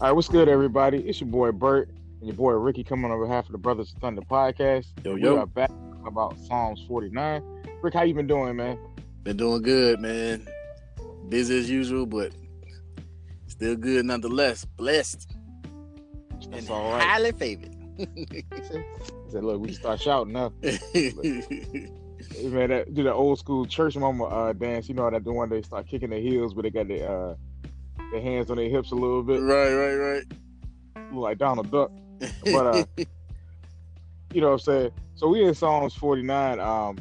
All right, what's good, everybody? It's your boy Bert and your boy Ricky coming on behalf of the Brothers of Thunder podcast. Yo, We yo. are back about Psalms 49. Rick, how you been doing, man? Been doing good, man. Busy as usual, but still good nonetheless. Blessed That's and all right. highly favored. I said, look, we start shouting up. Man, that, do the old school church mama uh, dance. You know how that the one they start kicking their heels, but they got the uh, their hands on their hips a little bit, right, right, right. look like Donald Duck. But uh, you know what I'm saying? So we in Psalms 49. Um,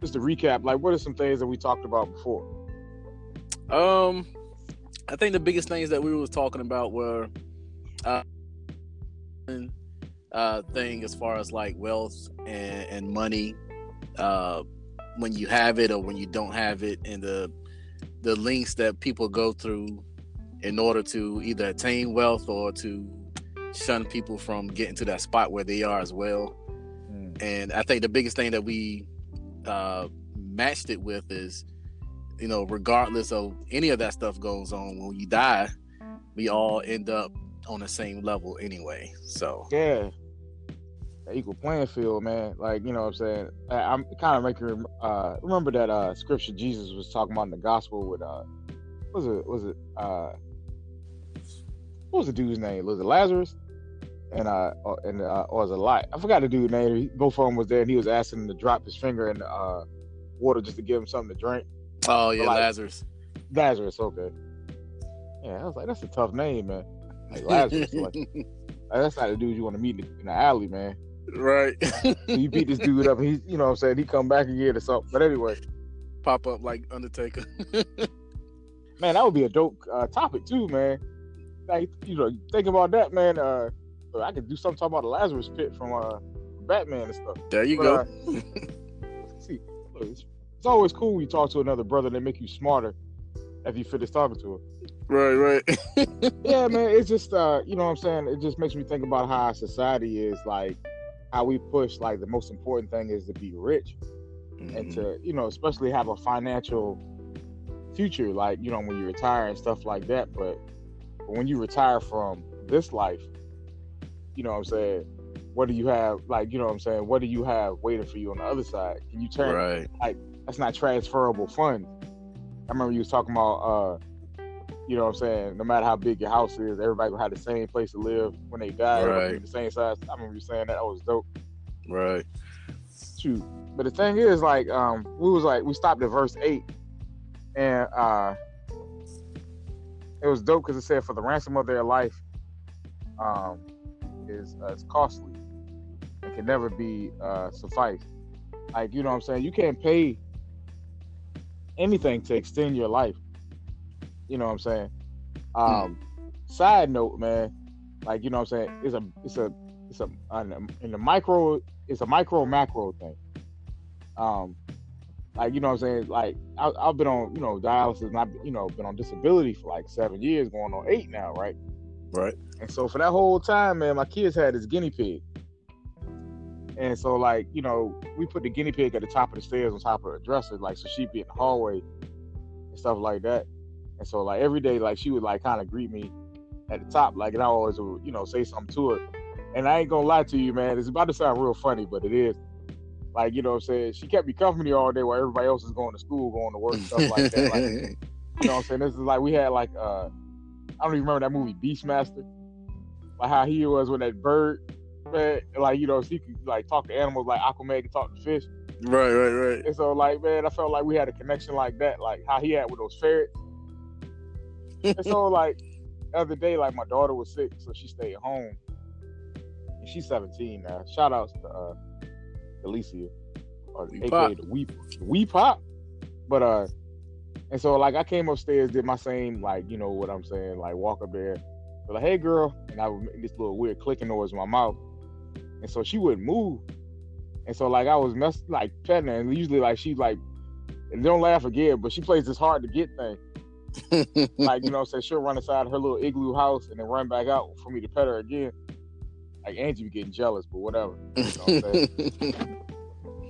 just to recap, like what are some things that we talked about before? um, I think the biggest things that we was talking about were uh, uh thing as far as like wealth and, and money, uh, when you have it or when you don't have it, and the the links that people go through in order to either attain wealth or to shun people from getting to that spot where they are as well. And I think the biggest thing that we uh, matched it with is, you know, regardless of any of that stuff goes on, when you die, we all end up on the same level anyway. So Yeah. Equal playing field, man. Like, you know what I'm saying? I, I'm kind of making uh remember that uh scripture Jesus was talking about in the gospel with uh was it was it uh what was the dude's name? Was it Lazarus? And uh and uh or was it Lot? I forgot the dude's name. He- Both of them was there and he was asking him to drop his finger in the uh water just to give him something to drink. oh yeah, Like- Lazarus. Lazarus, okay. Yeah, I was like, that's a tough name, man. Like Lazarus. like, that's not the dude you want to meet in the, in the alley, man. right. So you beat this dude up, and he, you know what I'm saying, he come back again or something. But anyway, Pop up like Undertaker. man, that would be a dope uh, topic too, man. Like, you know, think about that, man. Uh, I could do something talking about the Lazarus pit from uh, Batman and stuff. there you But, go. uh, see, look, it's, it's always cool when you talk to another brother and they make you smarter after you finish talking to him. right, right. yeah, man, it's just uh, you know what I'm saying. It just makes me think about how our society is like, how we push like the most important thing is to be rich. and Mhm. to you know especially have a financial future like you know when you retire and stuff like that but, but when you retire from this life you know what i'm saying what do you have like you know what i'm saying what do you have waiting for you on the other side can you turn right. like that's not transferable funds i remember you was talking about uh you know what i'm saying no matter how big your house is everybody gonna have the same place to live when they die everybody gonna be Right. the same size i remember you saying that that was dope Right. shoot. But the thing is, like, um, we was like, we stopped at verse eight, and uh, it was dope because it said, "For the ransom of their life, um, is uh, costly and can never be uh sufficed." Like, you know what I'm saying? You can't pay anything to extend your life. You know what I'm saying? Um, side note, man, like, you know what I'm saying? It's a, it's a, it's a, in the micro, it's a micro macro thing. Um, like you know what I'm saying. Like I, I've been on you know dialysis, and I've you know been on disability for like seven years, going on eight now, right? Right. And so for that whole time, man, my kids had this guinea pig. And so like you know, we put the guinea pig at the top of the stairs on top of the dresser, like so she'd be in the hallway and stuff like that. And so like every day, like she would like kind of greet me at the top, like and I always would you know say something to her. And I ain't gonna lie to you, man. It's about to sound real funny, but it is. Like, you know what I'm saying? She kept me company all day while everybody else is going to school, going to work, stuff like that. Like, you know what I'm saying? This is like we had like uh I don't even remember that movie Beastmaster. Like how he was with that bird, man. Like, you know, she could like talk to animals like Aquaman can talk to fish. right, right, right. And so like, man, I felt like we had a connection like that, like how he had with those ferrets. and so like the other day, like my daughter was sick, so she stayed home. And she's 17 now. Shout outs to uh Alicia. Or Wee aka Pop. the Wee Wee Pop. But uh and so like I came upstairs, did my same like, you know what I'm saying, like walk up there, be like, hey girl, and I would make this little weird clicking noise in my mouth. And so she wouldn't move. And so like I was mess like petting her, and usually like she like and don't laugh again, but she plays this hard to get thing. Like, you know, what I'm she'll run inside her little igloo house and then run back out for me to pet her again. Like Angie be getting jealous, but whatever. You know what I'm?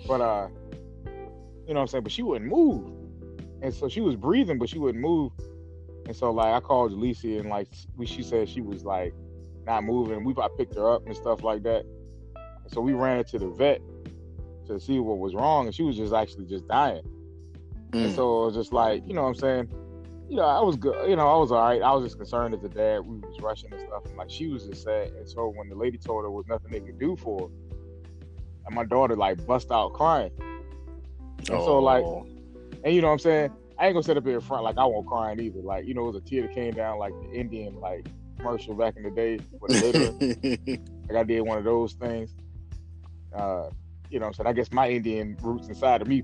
But uh, you know what I'm saying? But she wouldn't move. And so she was breathing, but she wouldn't move. And so like I called Jaleesa and like we she said she was like not moving. We I picked her up and stuff like that. And so we ran her to the vet to see what was wrong, and she was just actually just dying. Mm. And so it was just like, you know what I'm saying? You know, I was good. You know, I was all right. I was just concerned as a dad. We was rushing and stuff. And like she was just sad. And so when the lady told her was nothing they could do for her, and my daughter like bust out crying. And oh. so like, oh. and you know what I'm saying? I ain't gonna sit up here in front like I won't crying either. Like, you know, it was a tear that came down like the Indian like commercial back in the day a like I did one of those things. Uh, you know, so I guess my Indian roots inside of me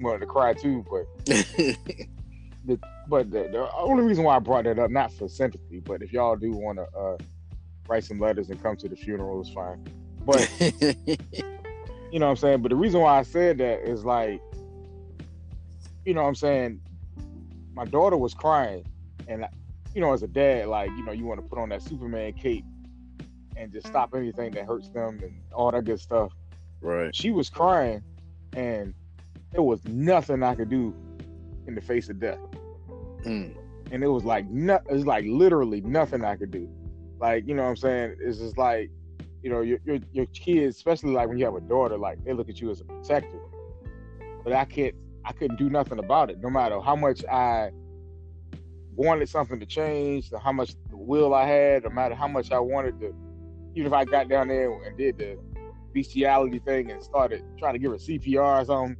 wanted to cry too, but the, but the, the, only reason why I brought that up, not for sympathy, but if y'all do want to uh, write some letters and come to the funeral, it's fine. But you know what I'm saying. But the reason why I said that is like, you know what I'm saying. My daughter was crying, and you know, as a dad, like you know, you want to put on that Superman cape and just stop anything that hurts them and all that good stuff. Right. She was crying, and there was nothing I could do in the face of death. Mm. And it was like no, it was like literally nothing I could do. Like you know what I'm saying? It's just like you know your, your your kids, especially like when you have a daughter, like they look at you as a protector. But I can't, I couldn't do nothing about it. No matter how much I wanted something to change, how much will I had, no matter how much I wanted to, even if I got down there and did the bestiality thing and started trying to give her CPR or something,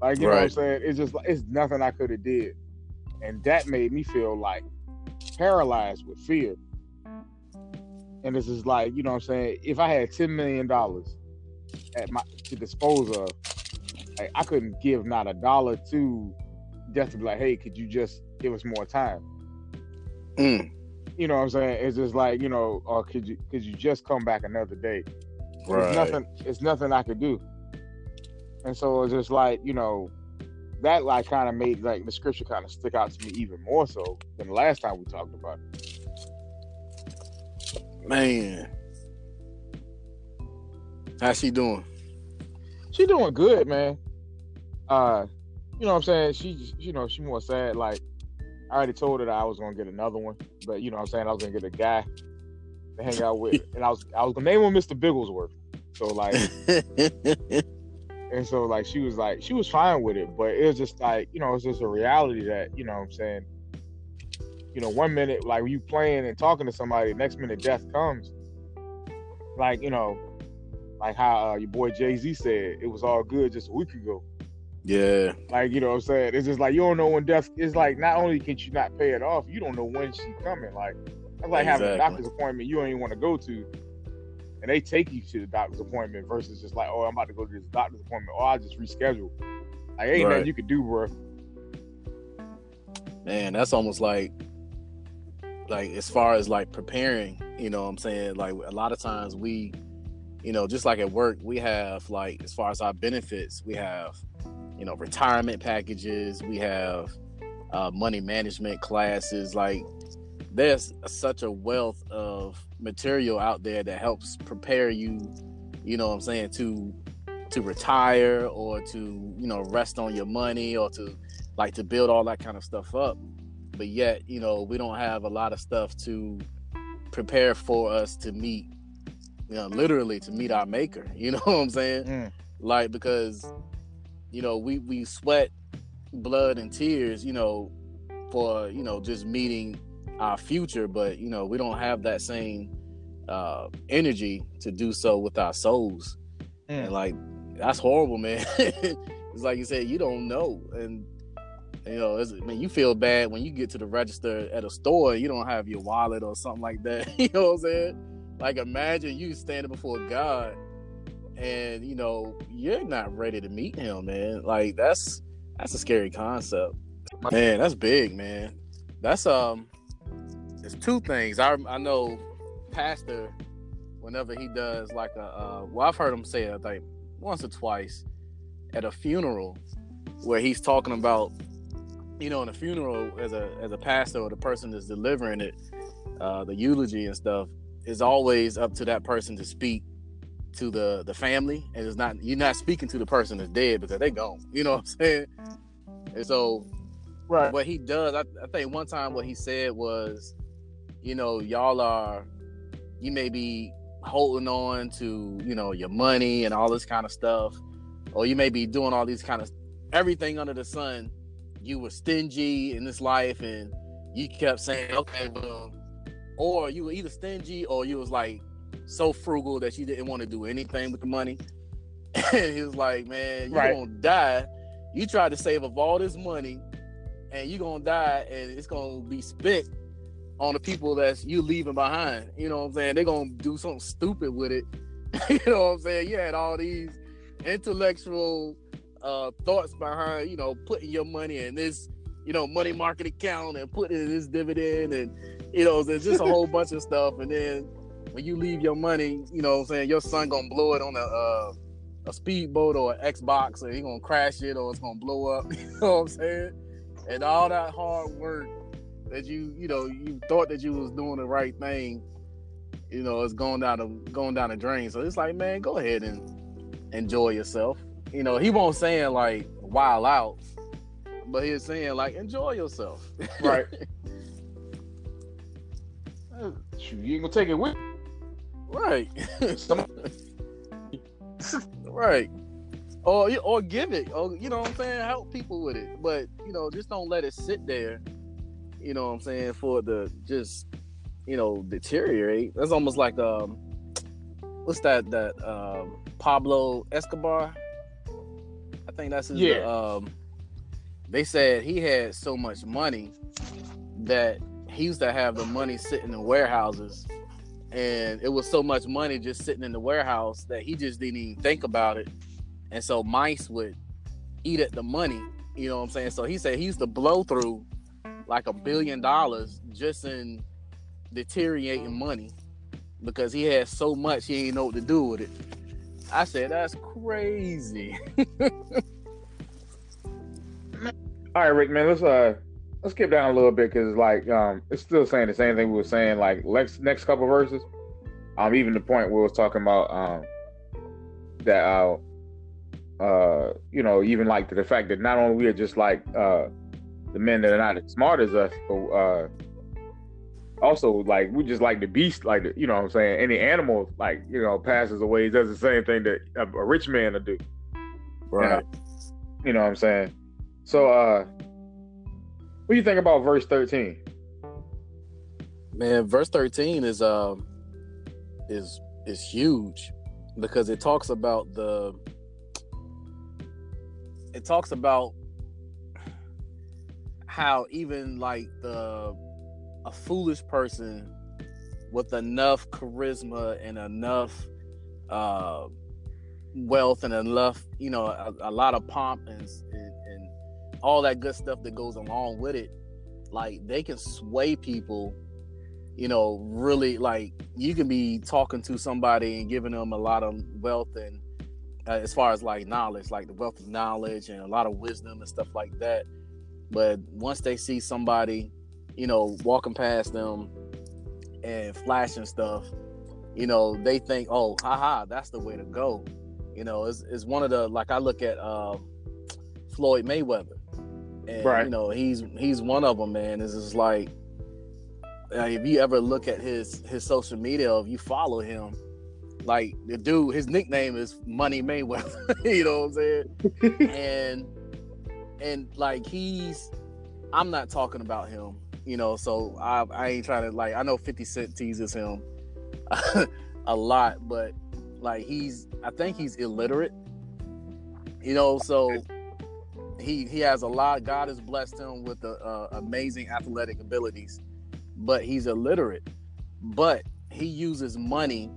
like you right. know what I'm saying? It's just it's nothing I could have did, and that made me feel like paralyzed with fear. And this is like you know what I'm saying? If I had ten million dollars at my to dispose of, like, I couldn't give not a dollar to just to be like, hey, could you just give us more time? Mm. You know what I'm saying? It's just like you know, or could you could you just come back another day? Right. It's nothing. It's nothing I could do. And so it's just like you know, that like kind of made like the scripture kind of stick out to me even more so than the last time we talked about it. Man, how's she doing? She doing good, man. Uh, you know what I'm saying? She, you know, she more sad. Like I already told her that I was gonna get another one, but you know what I'm saying? I was gonna get a guy to hang out with, and I was I was gonna name him Mr. Bigglesworth. So like, and so like she was like she was fine with it, but it was just like you know it's just a reality that you know what I'm saying. You know, one minute like you playing and talking to somebody, next minute death comes. Like you know, like how uh, your boy Jay Z said, it was all good just a week ago. Yeah. Like, you know what I'm saying? It's just like you don't know when death is like not only can you not pay it off, you don't know when she's coming. Like that's like exactly. having a doctor's appointment you don't even want to go to. And they take you to the doctor's appointment versus just like, oh, I'm about to go to this doctor's appointment, or I just reschedule. Like ain't right. nothing you could do, bro. Man, that's almost like like as far as like preparing, you know what I'm saying? Like a lot of times we, you know, just like at work, we have like as far as our benefits, we have you know retirement packages we have uh, money management classes like there's such a wealth of material out there that helps prepare you you know what i'm saying to to retire or to you know rest on your money or to like to build all that kind of stuff up but yet you know we don't have a lot of stuff to prepare for us to meet you know literally to meet our maker you know what i'm saying mm. like because you know, we we sweat blood and tears, you know, for you know just meeting our future, but you know we don't have that same uh, energy to do so with our souls, mm. and like that's horrible, man. it's like you said, you don't know, and you know, it's, I mean, you feel bad when you get to the register at a store you don't have your wallet or something like that. you know what I'm saying? Like imagine you standing before God and you know you're not ready to meet him, man. Like that's that's a scary concept, man. That's big, man. That's um, it's two things. I I know, Pastor, whenever he does like a uh, well, I've heard him say it, like once or twice at a funeral where he's talking about you know in a funeral as a as a pastor or the person that's delivering it uh the eulogy and stuff is always up to that person to speak to the the family and it's not you're not speaking to the person that's dead because they gone you know what i'm saying and so Right. what he does, I, I think one time what he said was, you know, y'all are, you may be holding on to, you know, your money and all this kind of stuff, or you may be doing all these kind of everything under the sun. You were stingy in this life, and you kept saying, okay, well, or you were either stingy or you was like so frugal that you didn't want to do anything with the money. and he was like, man, you're Right. gonna die. You tried to save up all this money, and you're gonna die, and it's gonna be spent on the people that's you leaving behind. You know what I'm saying? They're gonna do something stupid with it. you know what I'm saying? You had all these intellectual uh thoughts behind, you know, putting your money in this, you know, money market account and putting in this dividend and you know, there's just a whole bunch of stuff. And then when you leave your money, you know what I'm saying, your son gonna blow it on a uh a speedboat or an Xbox or he gonna crash it or it's gonna blow up. You know what I'm saying? And all that hard work that you, you know, you thought that you was doing the right thing, you know, it's going down the going down the drain. So it's like, man, go ahead and enjoy yourself. You know, he won't saying like wild out, but he's saying like enjoy yourself. Right. You ain't gonna take it with right. some. right. Or or give it. Or you know what I'm saying? Help people with it. But you know, just don't let it sit there. You know what I'm saying? For it to just, you know, deteriorate. That's almost like um what's that that um Pablo Escobar? I think that's his Yeah. um they said he had so much money that he used to have the money sitting in warehouses and it was so much money just sitting in the warehouse that he just didn't even think about it. And so mice would eat at the money, you know what I'm saying? So he said he used to blow through like a billion dollars just in deteriorating money because he had so much he didn't know what to do with it. I said, that's crazy. All right, Rick, man. Let's uh let's skip down a little bit because like um it's still saying the same thing we were saying like next next couple verses. Um, even the point where we was talking about um that uh uh you know even like to the fact that not only we are just like uh the men that are not as smart as us, but uh also like we just like the beast, like the, you know what I'm saying. Any animal like you know passes away he does the same thing that a, a rich man will do. Right. You know what I'm saying? So uh what do you think about verse 13? Man, verse 13 is um is is huge because it talks about the it talks about how even like the a foolish person with enough charisma and enough uh wealth and enough you know a, a lot of pomp and, and and all that good stuff that goes along with it like they can sway people you know really like you can be talking to somebody and giving them a lot of wealth and uh, as far as like knowledge like the wealth of knowledge and a lot of wisdom and stuff like that but once they see somebody you know walking past them and flashing stuff you know they think oh haha that's the way to go. You know it's, it's one of the like i look at uh, floyd mayweather. And Right. you know he's he's one of them man. It's just like if you ever look at his his social media if you follow him like the dude his nickname is money mayweather. You know what i'm saying? And and like he's i'm not talking about him you know so i i ain't trying to like i know 50 cent teases him a lot but like he's i think he's illiterate you know so he he has a lot god has blessed him with uh, amazing athletic abilities but he's illiterate but he uses money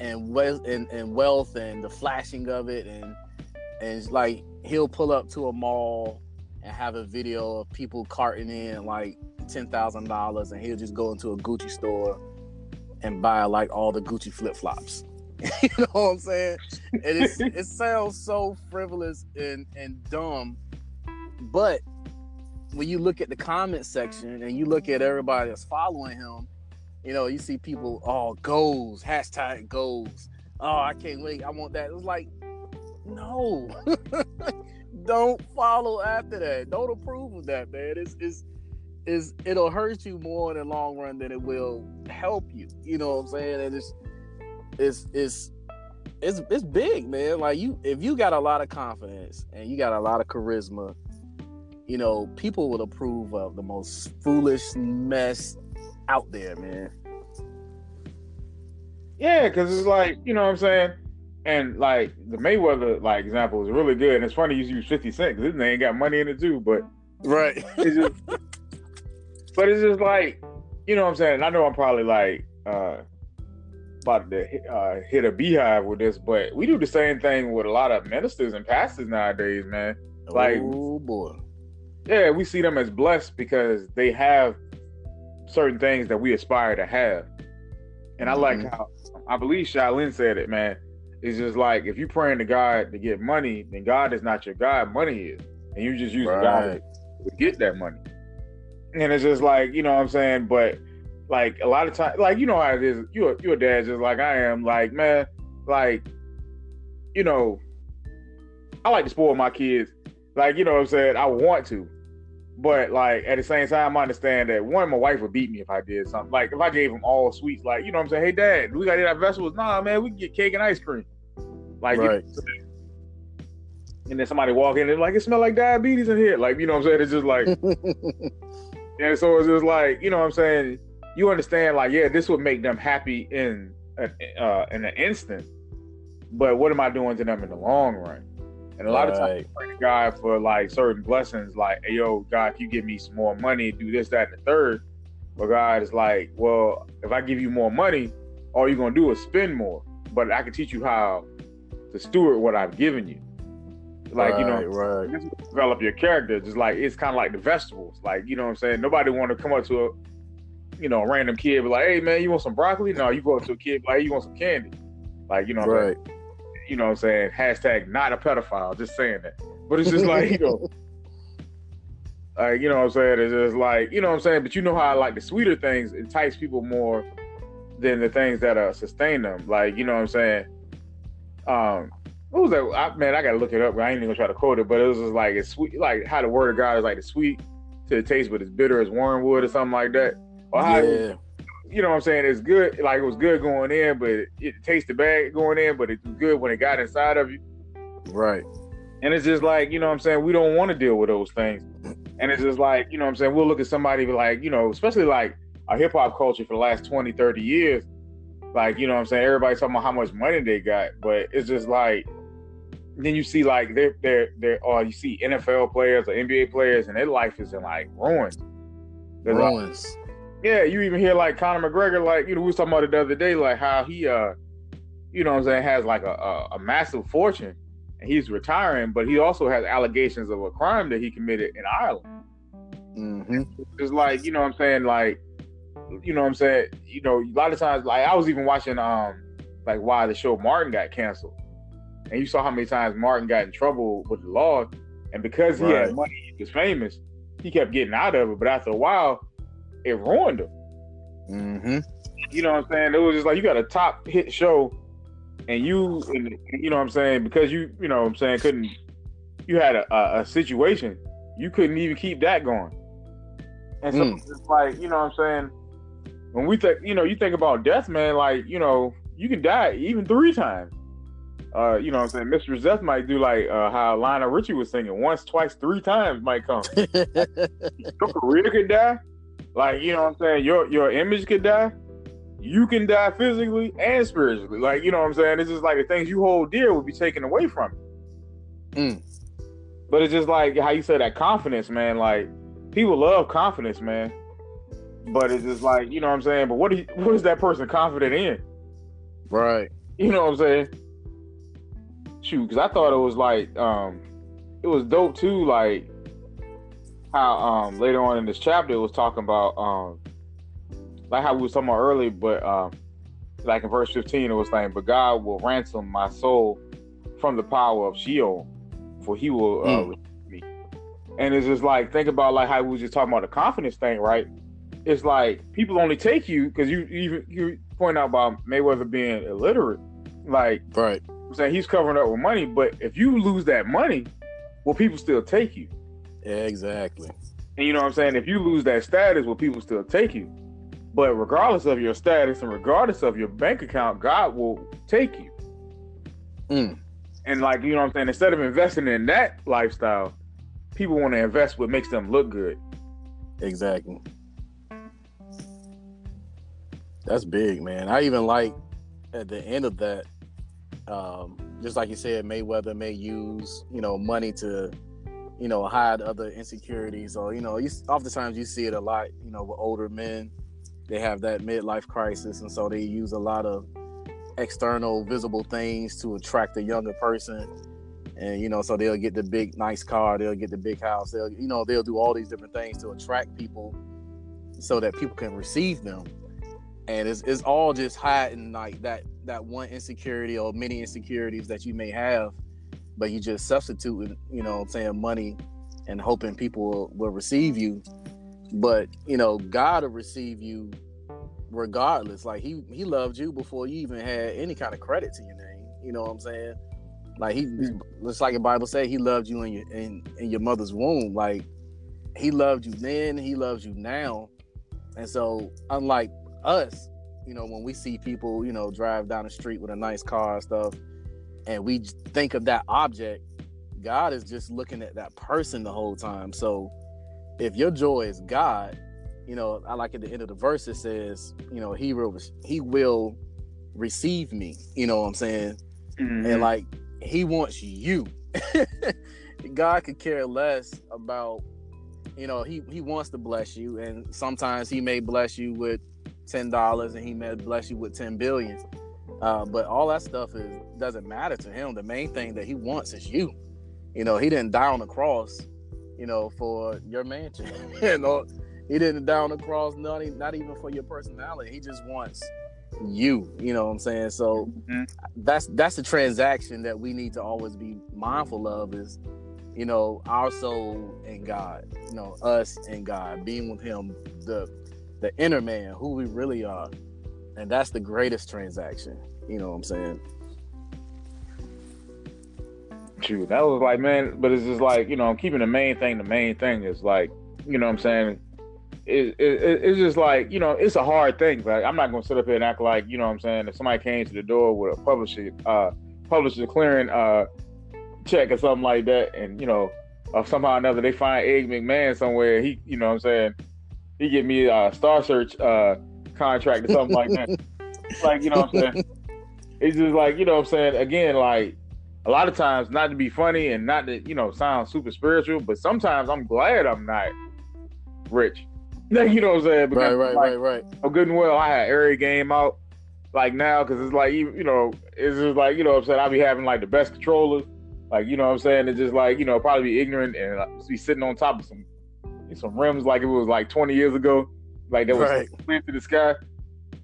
and wealth and, and wealth and the flashing of it and and it's like he'll pull up to a mall and have a video of people carting in like ten thousand dollars and he'll just go into a Gucci store and buy like all the Gucci flip flops. you know what I'm saying? And it's, it sounds so frivolous and, and dumb, but when you look at the comment section and you look at everybody that's following him, you know, you see people, oh, goals, hashtag goals. Oh, I can't wait. I want that. It's like, no, don't follow after that. Don't approve of that, man. It's it's it'll hurt you more in the long run than it will help you. You know what I'm saying? And it's it's it's it's it's big, man. Like you if you got a lot of confidence and you got a lot of charisma, you know, people will approve of the most foolish mess out there, man. Yeah, because it's like, you know what I'm saying? And like the Mayweather like example is really good. And it's funny you use 50 Cent because his name got money in it too, but right. It's just, but it's just like, you know what I'm saying? I know I'm probably like uh about to uh, hit a beehive with this, but we do the same thing with a lot of ministers and pastors nowadays, man. Like, oh boy, yeah, we see them as blessed because they have certain things that we aspire to have. And I like mm-hmm. how I believe Shaolin said it, man. It's just like if you're praying to God to get money, then God is not your God, money is. And you just use right. God to get that money. And it's just like, you know what I'm saying? But like a lot of times, like you know how it is. You you a dad just like I am. Like man, like you know, I like to spoil my kids. Like you know what I'm saying. I want to, but like at the same time, I understand that one, my wife would beat me if I did something. Like if I gave them all sweets, like you know what I'm saying. Hey dad, we got to eat our vegetables. Nah, man, we can get cake and ice cream. Like right. You know and then somebody walk in and like it smell like diabetes in here. Like you know what I'm saying. It's just like. and so it's just like you know what I'm saying you understand like yeah this would make them happy in uh, in an instant but what am i doing to them in the long run and a lot right. of times to god for like certain blessings like hey yo god if you give me some more money do this that and the third but god is like well if i give you more money all you're gonna do is spend more but i can teach you how to steward what i've given you like right, you know right. develop your character just like it's kind of like the vegetables like you know what i'm saying nobody want to come up to a you know, a random kid be like, "Hey man, you want some broccoli?" No, you go up to a kid like, hey, "You want some candy?" Like, you know, right? You know, what I'm saying hashtag not a pedophile. Just saying that, but it's just like you know, like you know, what I'm saying it's just like you know, what I'm saying. But you know how I like the sweeter things entice people more than the things that uh, sustain them. Like you know, what I'm saying. Um, what was that? I, man, I gotta look it up. I ain't even gonna try to quote it, but it was just like it's sweet, like how the word of God is like the sweet to the taste, but it's bitter as wormwood or something like that. Or how, yeah. You know what I'm saying? It's good. Like it was good going in, but it, it tasted bad going in, but it was good when it got inside of you. Right. And it's just like, you know what I'm saying? We don't want to deal with those things. And it's just like, you know what I'm saying? We'll look at somebody like, you know, especially like a hip hop culture for the last 20, 30 years. Like, you know what I'm saying? Everybody's talking about how much money they got, but it's just like, then you see like they're they're they're or you see NFL players or NBA players and their life is in like ruins. ruins. Like, yeah, you even hear like Conor McGregor, like you know, we was talking about it the other day, like how he, uh, you know, I'm saying, has like a, a, a massive fortune, and he's retiring, but he also has allegations of a crime that he committed in Ireland. Mm-hmm. It's like you know, I'm saying, like, you know, I'm saying, you know, a lot of times, like I was even watching, um, like why the show Martin got canceled, and you saw how many times Martin got in trouble with the law, and because he right. had money, he was famous, he kept getting out of it, but after a while it ruined him. Mm-hmm. You know what I'm saying? It was just like you got a top hit show, and you, and, you know what I'm saying, because you, you know what I'm saying, couldn't, you had a, a, a situation, you couldn't even keep that going. And so mm. it's like, you know what I'm saying? When we think, you know, you think about death, man, like, you know, you can die even three times. Uh, you know what I'm saying? Mr. Death might do like uh, how Lionel Richie was singing once, twice, three times might come. Your career could die. Like, you know what I'm saying? Your your image could die. You can die physically and spiritually. Like, you know what I'm saying? It's just like the things you hold dear will be taken away from you. Mm. But it's just like how you say that confidence, man. Like, people love confidence, man. But it's just like, you know what I'm saying? But what, you, what is that person confident in? Right. You know what I'm saying? Shoot, because I thought it was like, um, it was dope too. Like, how um later on in this chapter it was talking about um like how we were talking about earlier, but um like in verse 15 it was saying, But God will ransom my soul from the power of Sheol, for he will uh, mm. me. And it's just like think about like how we was just talking about the confidence thing, right? It's like people only take you because you even you point out about Mayweather being illiterate. Like right. I'm saying he's covering up with money, but if you lose that money, will people still take you? Exactly. And you know what I'm saying? If you lose that status, will people still take you? But regardless of your status and regardless of your bank account, God will take you. Mm. And like you know what I'm saying, instead of investing in that lifestyle, people want to invest what makes them look good. Exactly. That's big, man. I even like at the end of that, um, just like you said, Mayweather may use you know money to you know hide other insecurities, or you know, you, oftentimes you see it a lot. You know, with older men, they have that midlife crisis, and so they use a lot of external, visible things to attract a younger person. And you know, so they'll get the big, nice car, they'll get the big house, they'll you know they'll do all these different things to attract people, so that people can receive them and it's, it's all just hiding like that that one insecurity or many insecurities that you may have but you just substitute you know saying money and hoping people will, will receive you. But you know god will receive you regardless. Like he he loved you before you even had any kind of credit to your name. You know what i'm saying? Like he just like the bible say he loved you in your in, in your mother's womb. Like he loved you then he loves you now. And so unlike us, you know, when we see people, you know, drive down the street with a nice car and stuff, and we think of that object, God is just looking at that person the whole time. So if your joy is God, you know, I like at the end of the verse it says, you know, he will he will receive me. You know what I'm saying? Mm-hmm. And like he wants you. God could care less about, you know, he he wants to bless you, and sometimes he may bless you with ten dollars and he may bless you with ten billion. Uh, but all that stuff is doesn't matter to him. The main thing that he wants is you. You know, he didn't die on the cross, you know, for your mansion. you know, he didn't die on the cross not, not even for your personality. He just wants you. You know what I'm saying? So mm-hmm. that's that's the transaction that we need to always be mindful of is you know our soul and God, you know us and God, being with Him, the the inner man, who we really are. And that's the greatest transaction. You know what I'm saying? True. That was like, man, but it's just like, you know, I'm keeping the main thing, the main thing is like, you know what I'm saying? It, it, it's just like, you know, it's a hard thing. But I'm not going to sit up here and act like, you know what I'm saying? If somebody came to the door with a publisher, uh, publisher clearing uh, check or something like that, and, you know, somehow or another they find Ed McMahon somewhere, he, you know what I'm saying? he give me a Star Search uh, contract or something like that. like, you know what I'm saying? It's just like, you know what I'm saying? Again, like a lot of times not to be funny and not to, you know, sound super spiritual, but sometimes I'm glad I'm not rich. you know what I'm saying? Because, right, right, like, right, right. Oh, good and well, I had every game out like now because it's like you know, it's just like you know what I'm saying. I'll be having like the best controllers, like you know what I'm saying. It's just like you know, probably be ignorant and uh, be sitting on top of some some rims like it was like 20 years ago, like that was right. to the sky.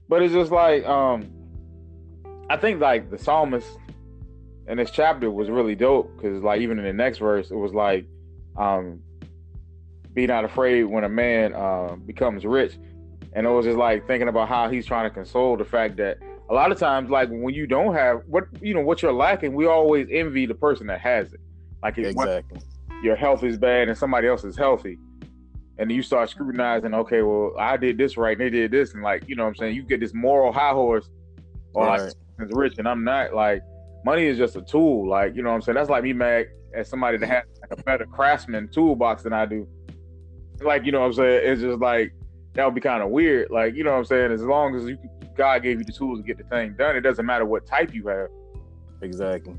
But it's just like um, I think like the psalmist in this chapter was really dope because like even in the next verse it was like um, be not afraid when a man uh, becomes rich, and it was just like thinking about how he's trying to console the fact that a lot of times like when you don't have what you know what you're lacking, we always envy the person that has it. Like exactly. your health is bad and somebody else is healthy and you start scrutinizing, okay, well, I did this right, and they did this, and like, you know what I'm saying? You get this moral high horse, oh, or right. like, rich, and I'm not. Like, money is just a tool. Like, you know what I'm saying? That's like me mad at somebody that has like a better craftsman toolbox than I do. Like, you know what I'm saying? It's just like, that would be kind of weird. Like, you know what I'm saying? As long as you, God gave you the tools to get the thing done, it doesn't matter what type you have. Exactly.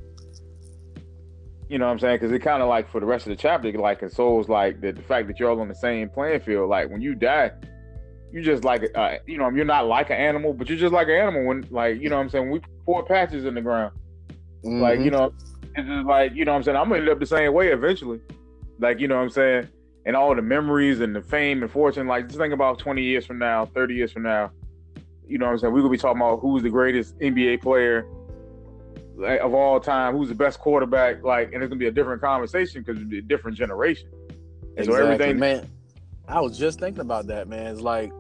You know what I'm saying? Because it kind of like for the rest of the chapter, like consoles like the, the fact that you're all on the same playing field. Like when you die, you just like uh, you know you're not like an animal, but you're just like an animal when like you know what I'm saying. When we pour patches in the ground, mm-hmm. like you know, it's just like you know what I'm saying. I'm gonna end up the same way eventually. Like you know what I'm saying, and all the memories and the fame and fortune. Like just think about 20 years from now, 30 years from now. You know what I'm saying? We're gonna be talking about who's the greatest NBA player like, of all time, who's the best quarterback, like, and it's gonna be a different conversation because it'll be a different generation. And exactly, so everything, man. I was just thinking about that, man. It's like,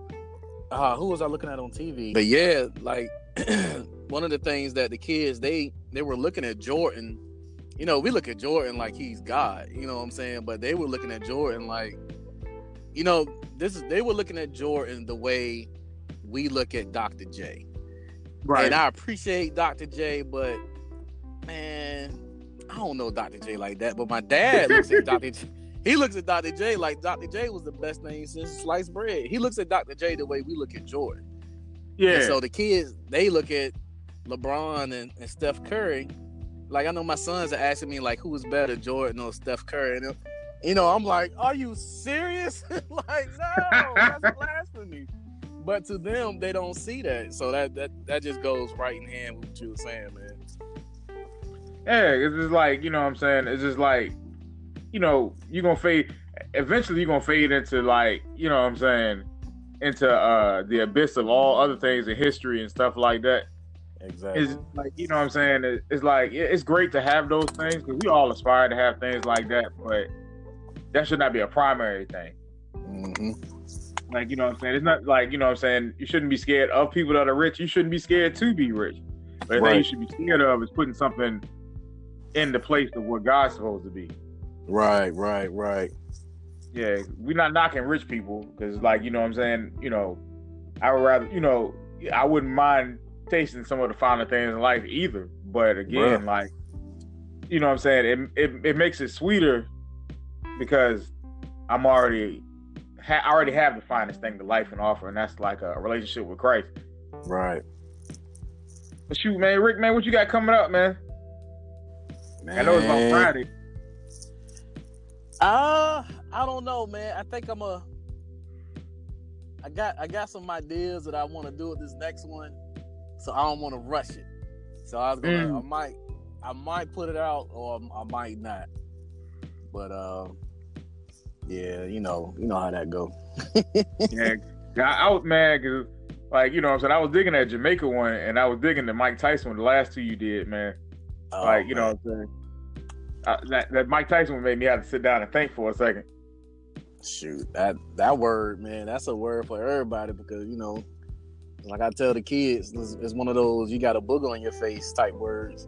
uh, who was I looking at on TV? But yeah, like one of the things that the kids they they were looking at Jordan you know, we look at Jordan like he's God, you know what I'm saying? But they were looking at Jordan like, you know, this is they were looking at Jordan the way we look at Dr. J. Right. And I appreciate Dr. J, but man, I don't know Dr. J like that. But my dad looks at Dr. J. He looks at Dr. J like Dr. J was the best thing since sliced bread. He looks at Dr. J the way we look at Jordan. yeah. And so the kids, they look at LeBron and, and Steph Curry. Like I know my sons are asking me like who was better, Jordan or Steph Curry. And you know, I'm like, are you serious? like, no, that's blasphemy. But to them, they don't see that. So that that that just goes right in hand with what you were saying, man. Yeah, it's just like, you know what I'm saying? It's just like, you know, you're gonna fade eventually you're gonna fade into like, you know what I'm saying, into uh the abyss of all other things in history and stuff like that. Exactly. It's like, you know what I'm saying? It's like it's great to have those things because we all aspire to have things like that, but that should not be a primary thing. hmm Like, you know what I'm saying? It's not like, you know what I'm saying, you shouldn't be scared of people that are rich. You shouldn't be scared to be rich. But the thing you should be scared of is putting something in the place of what God's supposed to be. Right, right, right. Yeah, we're not knocking rich people because, like, you know what I'm saying? You know, I would rather, you know, I wouldn't mind tasting some of the finer things in life either. But again, like, you know what I'm saying? It, it, it makes it sweeter because I'm already, ha- I already have the finest thing to life can offer, and that's like a relationship with Christ. Right. But shoot, man, Rick, man, what you got coming up, man? I know it's on Friday. Uh, I don't know, man. I think I'm a. I got I got some ideas that I want to do with this next one, so I don't want to rush it. So I was gonna, Mm. I might, I might put it out, or I might not. But um, yeah, you know, you know how that go. yeah, I, I was mad because, like, you know what I'm saying? I was digging that Jamaica one, and I was digging the Mike Tyson one, the last two you did, man. Oh, like, you know what I'm saying? Uh, that, that Mike Tyson one made me have to sit down and think for a second. shoot that that word, man. That's a word for everybody because you know, like I tell the kids, it's, it's one of those you got a booger on your face type words.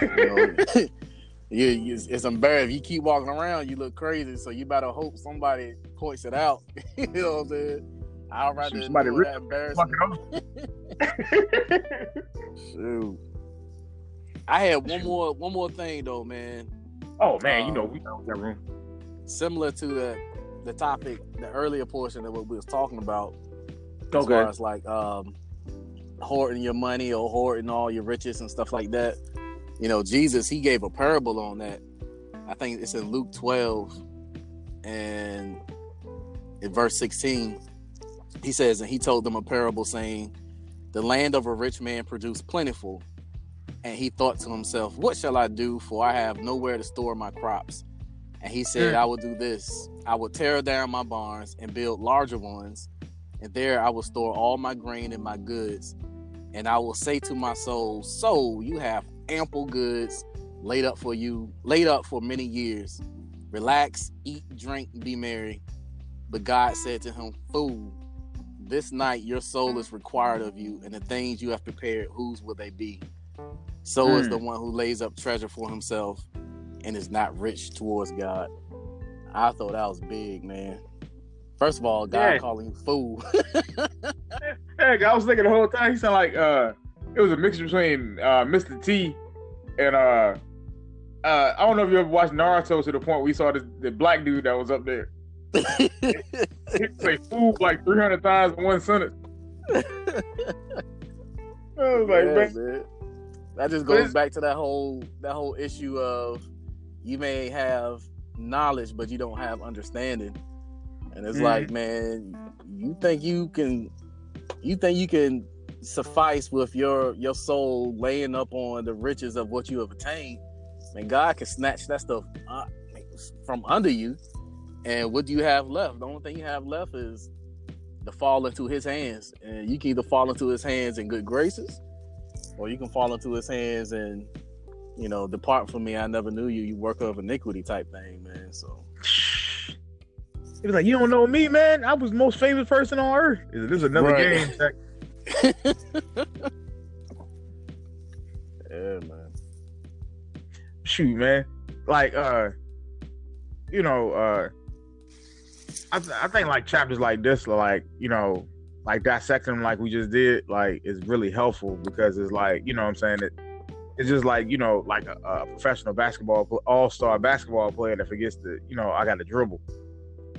You know, you, you, it's embarrassing. If you keep walking around, you look crazy. So you better hope somebody points it out. you know what I'm saying? I'd rather Shoot, somebody rip- that embarrassing. Fucking up. Shoot. I had one more one more thing though, man. Oh, man, you know, Um, we know that room. Similar to the the topic, the earlier portion of what we was talking about. As Okay. far as like um hoarding your money or hoarding all your riches and stuff like that. You know, Jesus, he gave a parable on that. I think it's in Luke 12 and in verse 16. He says, and he told them a parable saying, The land of a rich man produced plentiful. And he thought to himself, What shall I do? For I have nowhere to store my crops. And he said, Mm. I will do this. I will tear down my barns and build larger ones. And there I will store all my grain and my goods. And I will say to my soul, Soul, you have ample goods laid up for you, laid up for many years. Relax, eat, drink, be merry. But God said to him, Fool, this night your soul is required of you, and the things you have prepared, whose will they be? So is Mm. the one who lays up treasure for himself and is not rich towards God. I thought that was big, man. First of all, God Yeah. calling you fool. Heck, I was thinking the whole time, he sounded like, uh, it was a mixture between uh, Mr. T and, uh, uh, I don't know if you ever watched Naruto to the point we saw this, the black dude that was up there. He say fool like 300 times in one sentence. I was like, Yeah, man, man. That just goes back to that whole that whole issue of you may have knowledge but you don't have understanding. And it's Mhm. like, man, you think you can you think you can suffice with your your soul laying up on the riches of what you have attained. And God can snatch that stuff from under you. And what do you have left? The only thing you have left is to fall into his hands. And you can either fall into his hands in good graces, or you can fall into his hands and, you know, depart from me. I never knew you. You worker of iniquity type thing, man. So he was like, you don't know me, man. I was the most famous person on earth. This is another Right. game. Jack. yeah, man. shoot, man, like uh, you know, uh, I th- I think like chapters like this, like you know, like dissecting them like we just did, like is really helpful because it's like you know what I'm saying it. It's just like you know, like a, a professional basketball all star basketball player that forgets to, you know, I got to dribble.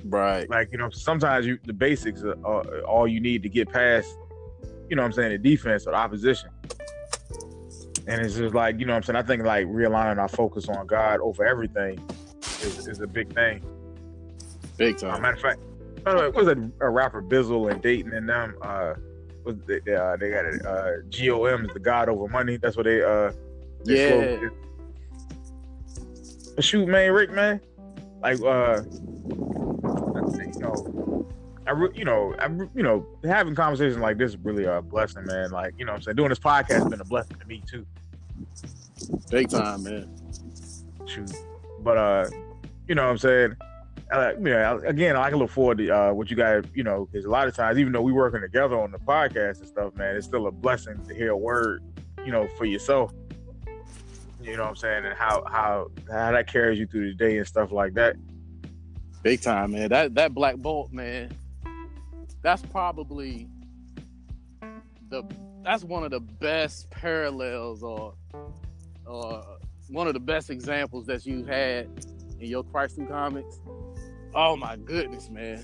Right. Like you know, sometimes you the basics are, are all you need to get past. You know what I'm saying the defense or the opposition. And it's just like you know what I'm saying. I think like realigning our focus on God over everything is, is a big thing. Big time. matter of fact, by the way, was it a rapper Bizzle and Dayton and them? Uh, was they, they, uh, they got it? Uh, GOM is the God over money. That's what they uh. their Yeah. But shoot, man, Rick, man, like uh, you know, I re- you know, I re- you know, having conversations like this is really a blessing, man. Like you know, what I'm saying doing this podcast has been a blessing to me too. Big time, man. shoot. But uh, you know what I'm saying? Uh, again, I can look forward to uh, what you guys, you know, because a lot of times, even though we're working together on the podcast and stuff, man, it's still a blessing to hear a word, you know, for yourself. You know what I'm saying, and how how how that carries you through the day and stuff like that. Big time, man. That that Black Bolt, man. That's probably the that's one of the best parallels or or one of the best examples that you've had in your Christ Through comics. Oh my goodness, man.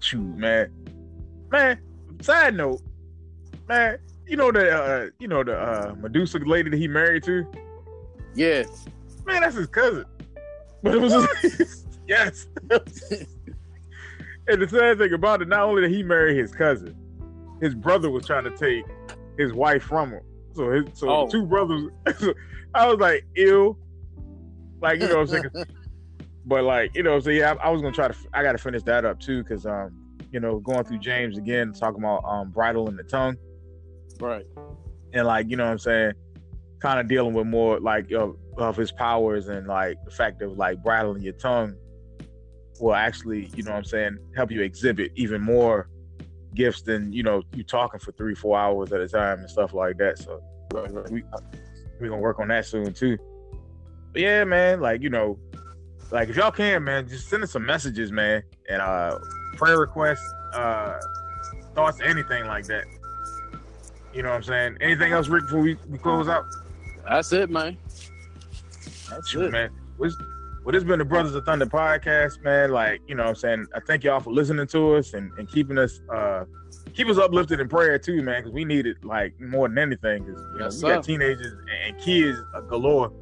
Shoot, man, man. Side note, man, you know the uh, you know the uh, Medusa lady that he married to. Yeah. Man, that's his cousin. But it was his, yes. and the sad thing about it, not only did he marry his cousin, his brother was trying to take his wife from him. So his so Oh. two brothers. I was like, ill. Like you know what I'm saying. but like you know, so yeah, I, I was gonna try to. I got to finish that up too, because um, you know, going through James again, talking about um, bridle in the tongue Right. and like you know what I'm saying, kind of dealing with more like of, of his powers and like the fact of like bridling your tongue will actually you know what I'm saying help you exhibit even more gifts than you know you talking for three four hours at a time and stuff like that. So Right, right. we we gonna work on that soon too. But yeah, man, like you know, like if y'all can, man, just send us some messages, man, and uh prayer requests, uh thoughts, anything like that. You know what I'm saying? Anything else, Rick, before we, we close out? That's it, man. That's Shoot, it. man. What's, well, this has been the Brothers of Thunder podcast, man. Like, you know what I'm saying? I thank y'all for listening to us and, and keeping us uh keep us uplifted in prayer too, man, because we need it like more than anything. Because you know, Yes, we got teenagers and kids galore.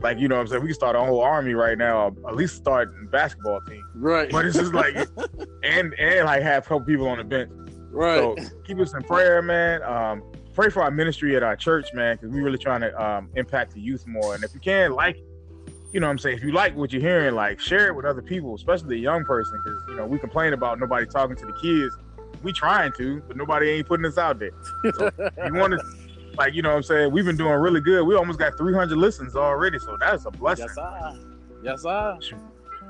Like, you know what I'm saying? We can start a whole army right now, at least start a basketball team. Right. But it's just like and and like have a couple people on the bench. right. So keep us in prayer, man. Um, pray for our ministry at our church, man, because we're really trying to um, impact the youth more. And if you can, like, you know what I'm saying, if you like what you're hearing, like, share it with other people, especially the young person, because, you know, we complain about nobody talking to the kids. We trying to, but nobody ain't putting us out there. So you want to, like, you know what I'm saying, we've been doing really good. We almost got 300 listens already, so that's a blessing. yes, I. Yes, I.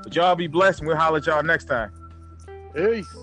But y'all be blessed, and we'll holler at y'all next time. Peace.